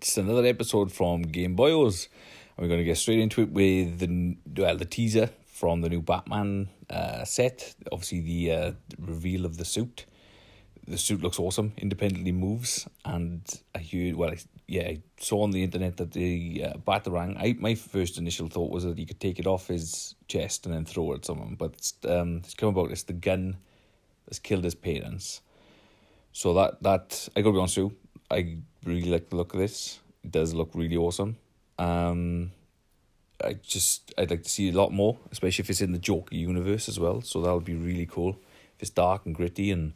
It's another episode from Game Boyos. And we're going to get straight into it with the well, the teaser from the new Batman uh, set. Obviously, the uh, reveal of the suit. The suit looks awesome. Independently moves, and I heard well, I, yeah, I saw on the internet that the uh, batarang. I my first initial thought was that you could take it off his chest and then throw it at someone, but it's, um, it's come about. It's the gun that's killed his parents. So that that I gotta be honest with you, I really like the look of this. It does look really awesome. Um, I just I'd like to see a lot more, especially if it's in the Joker universe as well. So that'll be really cool. If it's dark and gritty and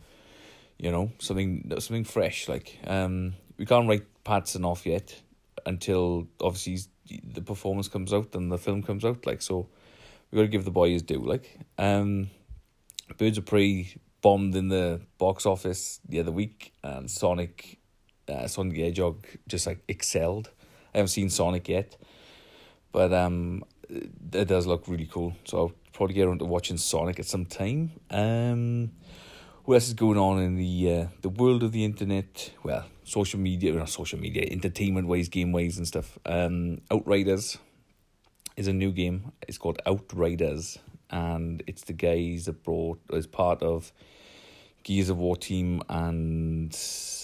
you know something something fresh. Like um, we can't write Pattinson off yet until obviously the performance comes out and the film comes out. Like so, we got to give the boy his due. Like um, Birds of Prey bombed in the box office the other week, and Sonic, uh, Sonic the Hedgehog just like excelled. I haven't seen Sonic yet, but um, it does look really cool. So I'll probably get around to watching Sonic at some time. Um, what else is going on in the uh, the world of the internet? Well, social media, not social media, entertainment wise, game wise, and stuff. Um, Outriders is a new game. It's called Outriders, and it's the guys that brought as part of Gears of War team and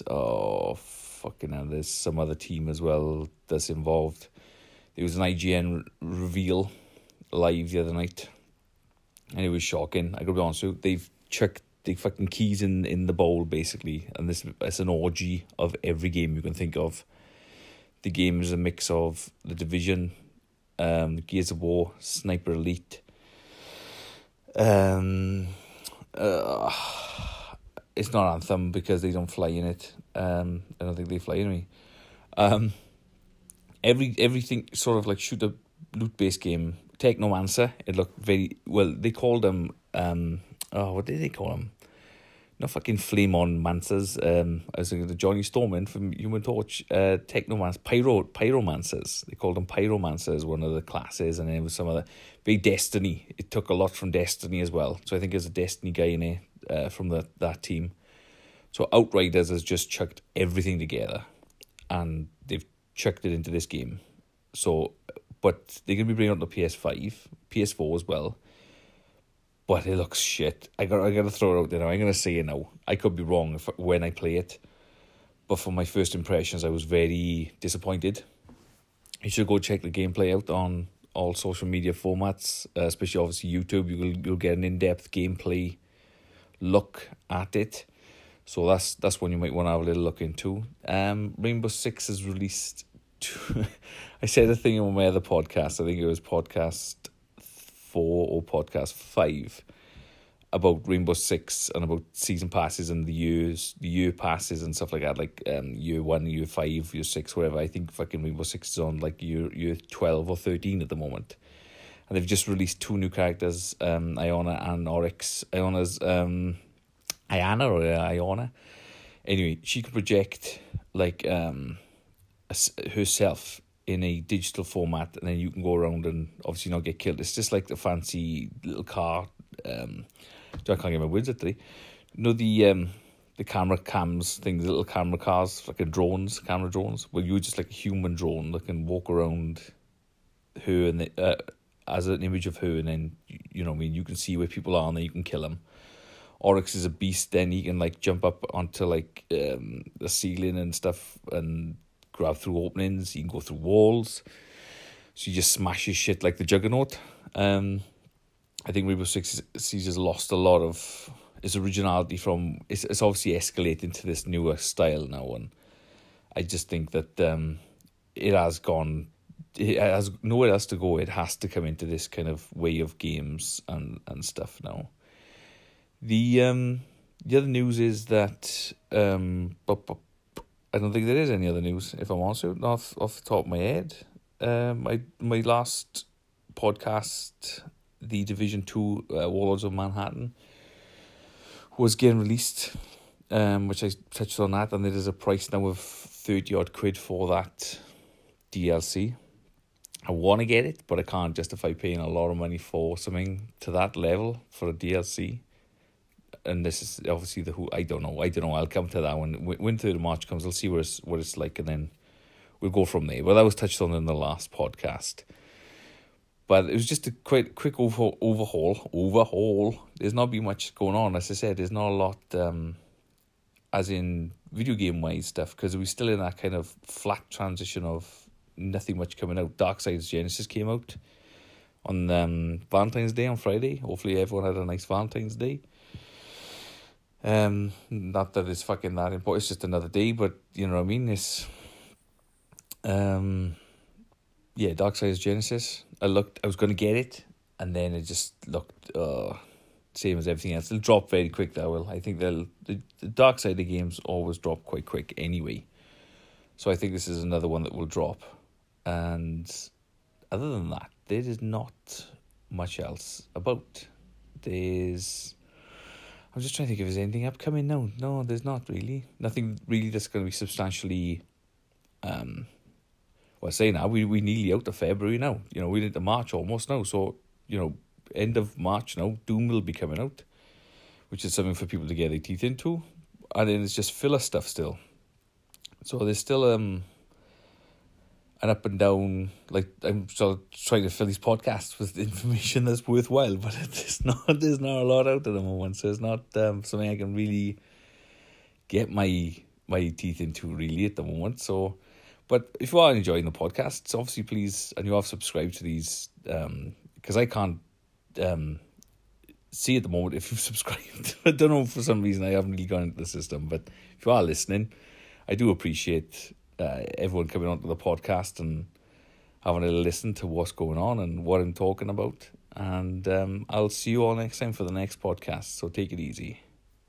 oh fucking hell, there's some other team as well that's involved. There was an IGN reveal live the other night, and it was shocking. I gotta be honest with they've chucked the fucking keys in in the bowl basically, and this it's an orgy of every game you can think of. The game is a mix of the Division, um, Gears of War, Sniper Elite. Um, uh, it's not Anthem because they don't fly in it. Um, I don't think they fly in me. Um, every everything sort of like shoot a loot based game. Technomancer. It looked very well. They called them. Um, oh, what did they call them? Not fucking flame on mancers. Um, as the Johnny Stormont from Human Torch. Uh, Technomancer, pyro pyromancers. They called them pyromancers. One of the classes, and then with some other big Destiny. It took a lot from Destiny as well. So I think there's a Destiny guy in it uh, from the, that team. So Outriders has just chucked everything together, and they've chucked it into this game. So, but they're gonna be bringing out the PS Five, PS Four as well. But it looks shit. I got I gotta throw it out there now. I'm gonna say it now. I could be wrong if, when I play it, but from my first impressions, I was very disappointed. You should go check the gameplay out on all social media formats, uh, especially obviously YouTube. You will you'll get an in depth gameplay look at it. So that's that's one you might want to have a little look into. Um, Rainbow Six has released. Two, I said a thing on my other podcast. I think it was podcast four or podcast five about Rainbow Six and about season passes and the years, the year passes and stuff like that, like um year one, year five, year six, whatever. I think fucking Rainbow Six is on like year year twelve or thirteen at the moment and they've just released two new characters, um, Iona and Oryx. Iona's um, Iana or Iona. Anyway, she can project like um, herself in a digital format, and then you can go around and obviously not get killed. It's just like the fancy little car. Um, I can't get my words at today. Know the um, the camera cams things, little camera cars, like a drones, camera drones. Well, you're just like a human drone that can walk around her and the, uh, as an image of her, and then you know, I mean, you can see where people are, and then you can kill them. Oryx is a beast. Then he can like jump up onto like um, the ceiling and stuff, and grab through openings. He can go through walls. So he just smashes shit like the Juggernaut. Um, I think Rainbow Six Siege's lost a lot of its originality from. It's it's obviously escalating to this newer style now, and I just think that um, it has gone it has nowhere else to go. It has to come into this kind of way of games and, and stuff now. The um the other news is that um but, but I don't think there is any other news if I'm honest off off the top of my head. Um my my last podcast, the Division Two uh, Warlords of Manhattan, was getting released, um, which I touched on that, and there is a price now of thirty odd quid for that DLC. I want to get it, but I can't justify paying a lot of money for something to that level for a DLC. And this is obviously the who I don't know. I don't know. I'll come to that when when third March comes. I'll see what it's what it's like, and then we'll go from there. Well, that was touched on in the last podcast. But it was just a quick quick over, overhaul. Overhaul. There's not been much going on. As I said, there's not a lot, um, as in video game wise stuff, because we're still in that kind of flat transition of nothing much coming out. Darksiders Genesis came out on um, Valentine's Day on Friday. Hopefully, everyone had a nice Valentine's Day. Um, not that it's fucking that important. It's just another day, but you know what I mean. It's um, yeah, Darksiders Genesis. I looked. I was to get it, and then it just looked uh same as everything else. It'll drop very quick. That will. I think they'll the, the dark side of games always drop quite quick anyway. So I think this is another one that will drop, and other than that, there is not much else about. There's. I'm just trying to think if there's anything upcoming. No, no, there's not really. Nothing really that's going to be substantially. Um, well, say now we we nearly out of February now. You know, we're into March almost now. So you know, end of March now, Doom will be coming out, which is something for people to get their teeth into, and then it's just filler stuff still. So there's still um an up and down. Like I'm still trying to fill these podcasts with information that's worthwhile, but there's not there's not a lot out at the moment, so it's not um, something I can really get my my teeth into really at the moment. So, but if you are enjoying the podcasts, obviously please and you have subscribed to these um because I can't um see at the moment if you've subscribed. I don't know for some reason I haven't really gone into the system, but if you are listening, I do appreciate uh, everyone coming onto the podcast and having a listen to what's going on and what I'm talking about. And um, I'll see you all next time for the next podcast. So take it easy.